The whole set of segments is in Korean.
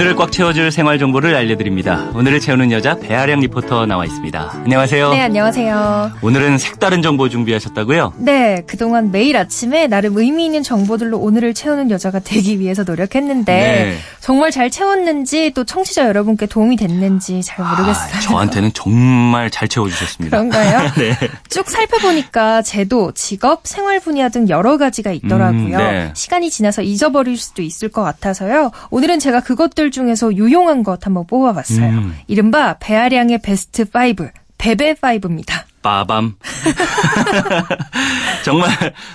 오늘을 꽉 채워줄 생활 정보를 알려드립니다. 오늘을 채우는 여자 배아량 리포터 나와 있습니다. 안녕하세요. 네, 안녕하세요. 오늘은 색다른 정보 준비하셨다고요? 네, 그동안 매일 아침에 나름 의미 있는 정보들로 오늘을 채우는 여자가 되기 위해서 노력했는데 네. 정말 잘 채웠는지 또 청취자 여러분께 도움이 됐는지 잘 모르겠어요. 아, 저한테는 정말 잘 채워주셨습니다. 그런가요? 네. 쭉 살펴보니까 제도, 직업, 생활 분야 등 여러 가지가 있더라고요. 음, 네. 시간이 지나서 잊어버릴 수도 있을 것 같아서요. 오늘은 제가 그것들 중에서 유용한 것 한번 뽑아봤어요. 음. 이른바 배아량의 베스트 5, 베베 5입니다. 빠밤. 정말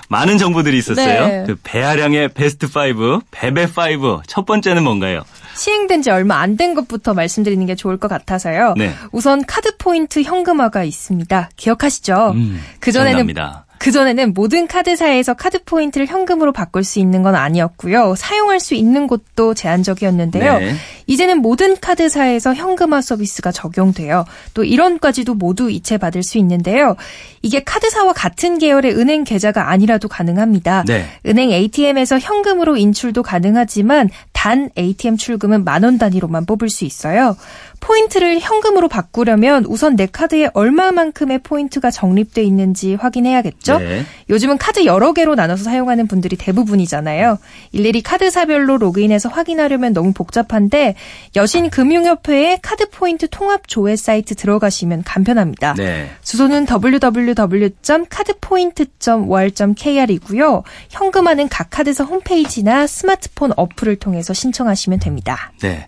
많은 정보들이 있었어요. 네. 그 배아량의 베스트 5, 베베 5. 첫 번째는 뭔가요? 시행된 지 얼마 안 된 것부터 말씀드리는 게 좋을 것 같아서요. 네. 우선 카드 포인트 현금화가 있습니다. 기억하시죠? 음, 그전에는. 그전에는 모든 카드사에서 카드 포인트를 현금으로 바꿀 수 있는 건 아니었고요. 사용할 수 있는 곳도 제한적이었는데요. 네. 이제는 모든 카드사에서 현금화 서비스가 적용돼요. 또 1원까지도 모두 이체받을 수 있는데요. 이게 카드사와 같은 계열의 은행 계좌가 아니라도 가능합니다. 네. 은행 ATM에서 현금으로 인출도 가능하지만 단 ATM 출금은 만 원 단위로만 뽑을 수 있어요. 포인트를 현금으로 바꾸려면 우선 내 카드에 얼마만큼의 포인트가 적립돼 있는지 확인해야겠죠? 네. 요즘은 카드 여러 개로 나눠서 사용하는 분들이 대부분이잖아요. 일일이 카드사별로 로그인해서 확인하려면 너무 복잡한데 여신금융협회의 카드 포인트 통합 조회 사이트 들어가시면 간편합니다. 네. 주소는 www.카드포인트.월.kr이고요. 현금화는 각 카드사 홈페이지나 스마트폰 어플을 통해서 신청하시면 됩니다. 네.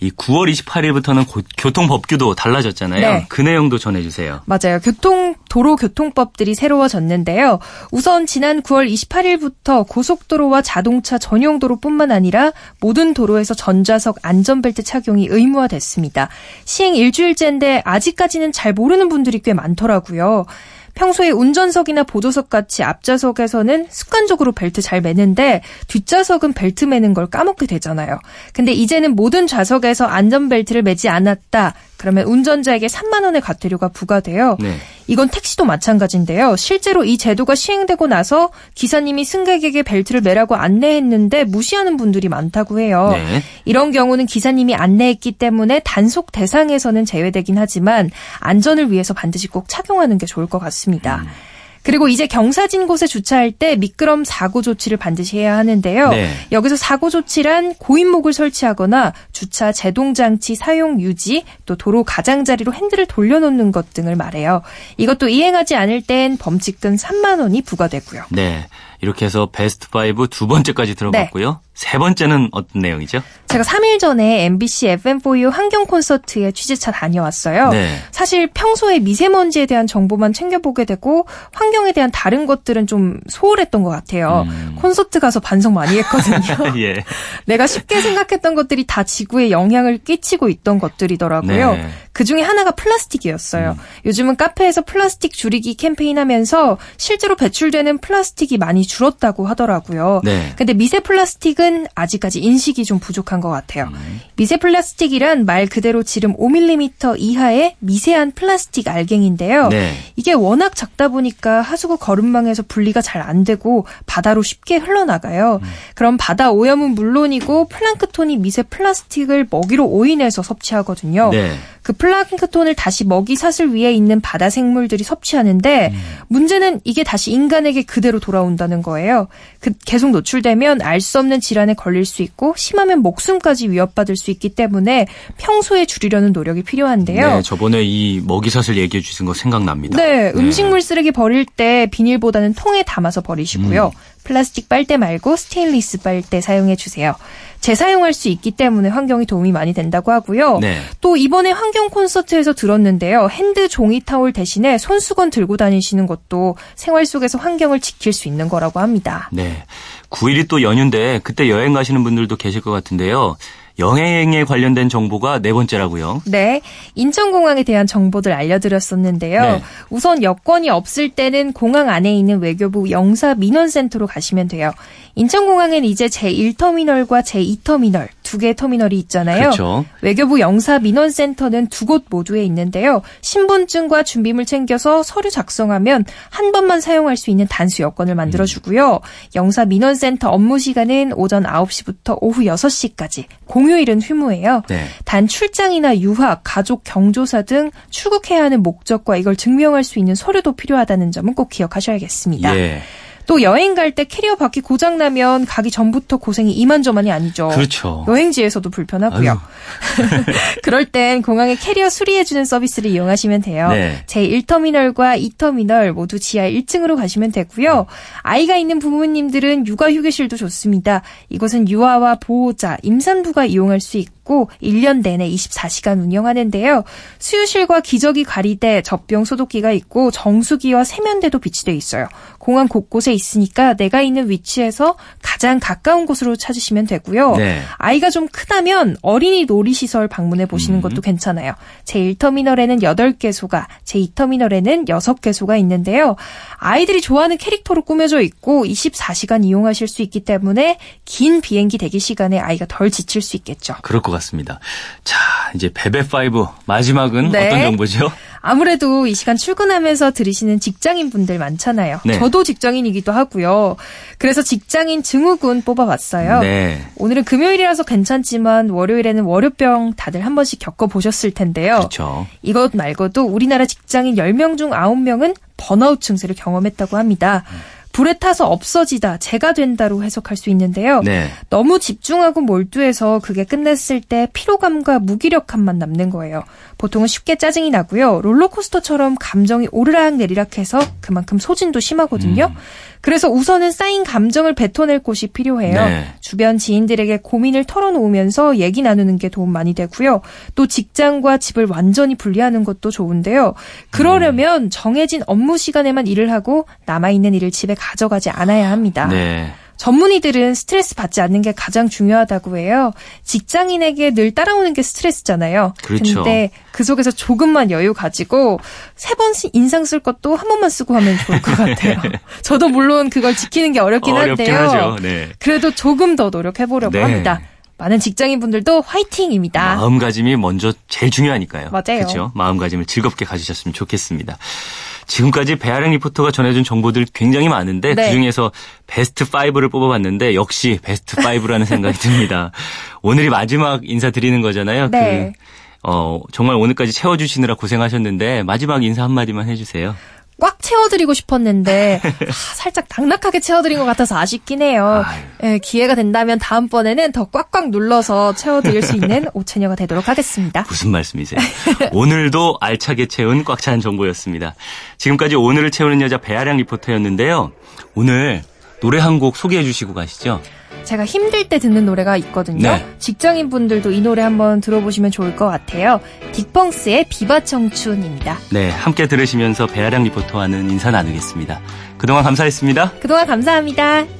이 9월 28일부터는 교통법규도 달라졌잖아요. 네. 그 내용도 전해주세요. 맞아요. 교통 도로 교통법들이 새로워졌는데요. 우선 지난 9월 28일부터 고속도로와 자동차 전용 도로뿐만 아니라 모든 도로에서 전좌석 안전벨트 착용이 의무화됐습니다. 시행 일주일째인데 아직까지는 잘 모르는 분들이 꽤 많더라고요. 평소에 운전석이나 보조석 같이 앞좌석에서는 습관적으로 벨트 잘 매는데 뒷좌석은 벨트 매는 걸 까먹게 되잖아요. 근데 이제는 모든 좌석에서 안전벨트를 매지 않았다. 그러면 운전자에게 3만 원의 과태료가 부과돼요. 네. 이건 택시도 마찬가지인데요. 실제로 이 제도가 시행되고 나서 기사님이 승객에게 벨트를 매라고 안내했는데 무시하는 분들이 많다고 해요. 네. 이런 경우는 기사님이 안내했기 때문에 단속 대상에서는 제외되긴 하지만 안전을 위해서 반드시 꼭 착용하는 게 좋을 것 같습니다. 그리고 이제 경사진 곳에 주차할 때 미끄럼 사고 조치를 반드시 해야 하는데요. 네. 여기서 사고 조치란 고인목을 설치하거나 주차 제동 장치 사용 유지, 또 도로 가장자리로 핸들을 돌려놓는 것 등을 말해요. 이것도 이행하지 않을 땐 범칙금 3만 원이 부과되고요. 네. 이렇게 해서 베스트 5 두 번째까지 들어봤고요. 세 번째는 어떤 내용이죠? 제가 3일 전에 MBC FM4U 환경 콘서트에 취재차 다녀왔어요. 네. 사실 평소에 미세먼지에 대한 정보만 챙겨보게 되고 환경에 대한 다른 것들은 좀 소홀했던 것 같아요. 음. 콘서트 가서 반성 많이 했거든요. 예. 내가 쉽게 생각했던 것들이 다 지구에 영향을 끼치고 있던 것들이더라고요. 네. 그 중에 하나가 플라스틱이었어요. 요즘은 카페에서 플라스틱 줄이기 캠페인 하면서 실제로 배출되는 플라스틱이 많이 줄었다고 하더라고요. 네. 근데 미세 플라스틱은 아직까지 인식이 좀 부족한 것 같아요. 음. 미세 플라스틱이란 말 그대로 지름 5mm 이하의 미세한 플라스틱 알갱인데요. 네. 이게 워낙 작다 보니까 하수구 거름망에서 분리가 잘 안 되고 바다로 쉽게 흘러나가요. 음. 그럼 바다 오염은 물론이고 플랑크톤이 미세 플라스틱을 먹이로 오인해서 섭취하거든요. 네. 그 플랑크톤을 다시 먹이 사슬 위에 있는 바다 생물들이 섭취하는데 문제는 이게 다시 인간에게 그대로 돌아온다는 거예요. 그 계속 노출되면 알 수 없는 질환에 걸릴 수 있고 심하면 목숨까지 위협받을 수 있기 때문에 평소에 줄이려는 노력이 필요한데요. 네, 저번에 이 먹이 사슬 얘기해 주신 거 생각납니다. 네, 음식물 쓰레기 버릴 때 비닐보다는 통에 담아서 버리시고요. 음. 플라스틱 빨대 말고 스테인리스 빨대 사용해 주세요. 재사용할 수 있기 때문에 환경에 도움이 많이 된다고 하고요. 네. 또 이번에 환경 콘서트에서 들었는데요. 핸드 종이 타올 대신에 손수건 들고 다니시는 것도 생활 속에서 환경을 지킬 수 있는 거라고 합니다. 네. 9일이 또 연휴인데 그때 여행 가시는 분들도 계실 것 같은데요. 여행에 관련된 정보가 네 번째라고요. 네, 인천공항에 대한 정보들 알려드렸었는데요. 네. 우선 여권이 없을 때는 공항 안에 있는 외교부 영사 민원센터로 가시면 돼요. 인천공항엔 이제 제1터미널과 제2터미널 두 개의 터미널이 있잖아요. 그렇죠. 외교부 영사 민원센터는 두 곳 모두에 있는데요. 신분증과 준비물 챙겨서 서류 작성하면 한 번만 사용할 수 있는 단수 여권을 만들어주고요. 영사 민원센터 업무 시간은 오전 9시부터 오후 6시까지, 공휴일은 휴무예요. 네. 단 출장이나 유학, 가족 경조사 등 출국해야 하는 목적과 이걸 증명할 수 있는 서류도 필요하다는 점은 꼭 기억하셔야겠습니다. 예. 또 여행 갈 때 캐리어 바퀴 고장 나면 가기 전부터 고생이 이만저만이 아니죠. 그렇죠. 여행지에서도 불편하고요. 그럴 땐 공항에 캐리어 수리해주는 서비스를 이용하시면 돼요. 네. 제 1터미널과 2터미널 모두 지하 1층으로 가시면 되고요. 아이가 있는 부모님들은 육아휴게실도 좋습니다. 이곳은 유아와 보호자, 임산부가 이용할 수 있고 1년 내내 24시간 운영하는데요. 수유실과 기저귀 가리대, 젖병 소독기가 있고 정수기와 세면대도 비치돼 있어요. 공항 곳곳에 있으니까 내가 있는 위치에서 가장 가까운 곳으로 찾으시면 되고요. 네. 아이가 좀 크다면 어린이 놀이시설 방문해 보시는 음. 것도 괜찮아요. 제1터미널에는 8개소가, 제2터미널에는 6개소가 있는데요. 아이들이 좋아하는 캐릭터로 꾸며져 있고 24시간 이용하실 수 있기 때문에 긴 비행기 대기 시간에 아이가 덜 지칠 수 있겠죠. 그럴 것 같 습니다. 자, 이제 베베5 마지막은 네. 어떤 정보죠? 아무래도 이 시간 출근하면서 들으시는 직장인 분들 많잖아요. 네. 저도 직장인이기도 하고요. 그래서 직장인 증후군 뽑아봤어요. 네. 오늘은 금요일이라서 괜찮지만 월요일에는 월요병 다들 한 번씩 겪어보셨을 텐데요. 그렇죠. 이것 말고도 우리나라 직장인 10명 중 9명은 번아웃 증세를 경험했다고 합니다. 불에 타서 없어지다, 재가 된다로 해석할 수 있는데요. 네. 너무 집중하고 몰두해서 그게 끝냈을 때 피로감과 무기력함만 남는 거예요. 보통은 쉽게 짜증이 나고요. 롤러코스터처럼 감정이 오르락 내리락 해서 그만큼 소진도 심하거든요. 그래서 우선은 쌓인 감정을 뱉어낼 곳이 필요해요. 네. 주변 지인들에게 고민을 털어놓으면서 얘기 나누는 게 도움 많이 되고요. 또 직장과 집을 완전히 분리하는 것도 좋은데요. 그러려면 정해진 업무 시간에만 일을 하고 남아있는 일을 집에 가 져가지 않아야 합니다. 네. 전문의들은 스트레스 받지 않는 게 가장 중요하다고 해요. 직장인에게 늘 따라오는 게 스트레스잖아요. 그렇죠. 근데 그 속에서 조금만 여유 가지고 세번 인상 쓸 것도 한 번만 쓰고 하면 좋을 것 같아요. 저도 물론 그걸 지키는 게 어렵긴 어렵긴 한데요. 네. 그래도 조금 더 노력해 보려고 네. 합니다. 많은 직장인분들도 화이팅입니다. 마음가짐이 먼저 제일 중요하니까요. 맞아요. 그렇죠. 마음가짐을 즐겁게 가지셨으면 좋겠습니다. 지금까지 배아량 리포터가 전해준 정보들 굉장히 많은데 네. 그중에서 베스트 5를 뽑아봤는데 역시 베스트 5라는 생각이 듭니다. 오늘이 마지막 인사드리는 거잖아요. 네. 그, 어, 정말 오늘까지 채워주시느라 고생하셨는데 마지막 인사 한마디만 해주세요. 꽉 채워드리고 싶었는데 아, 살짝 낙낙하게 채워드린 것 같아서 아쉽긴 해요. 예, 기회가 된다면 다음번에는 더 꽉꽉 눌러서 채워드릴 수 있는 오체녀가 되도록 하겠습니다. 무슨 말씀이세요? 오늘도 알차게 채운 꽉 찬 정보였습니다. 지금까지 오늘을 채우는 여자 배아량 리포터였는데요. 오늘 노래 한 곡 소개해 주시고 가시죠. 제가 힘들 때 듣는 노래가 있거든요. 네. 직장인 분들도 이 노래 한번 들어보시면 좋을 것 같아요. 딕펑스의 비바 청춘입니다. 네, 함께 들으시면서 배아량 리포터와는 인사 나누겠습니다. 그동안 감사했습니다. 그동안 감사합니다.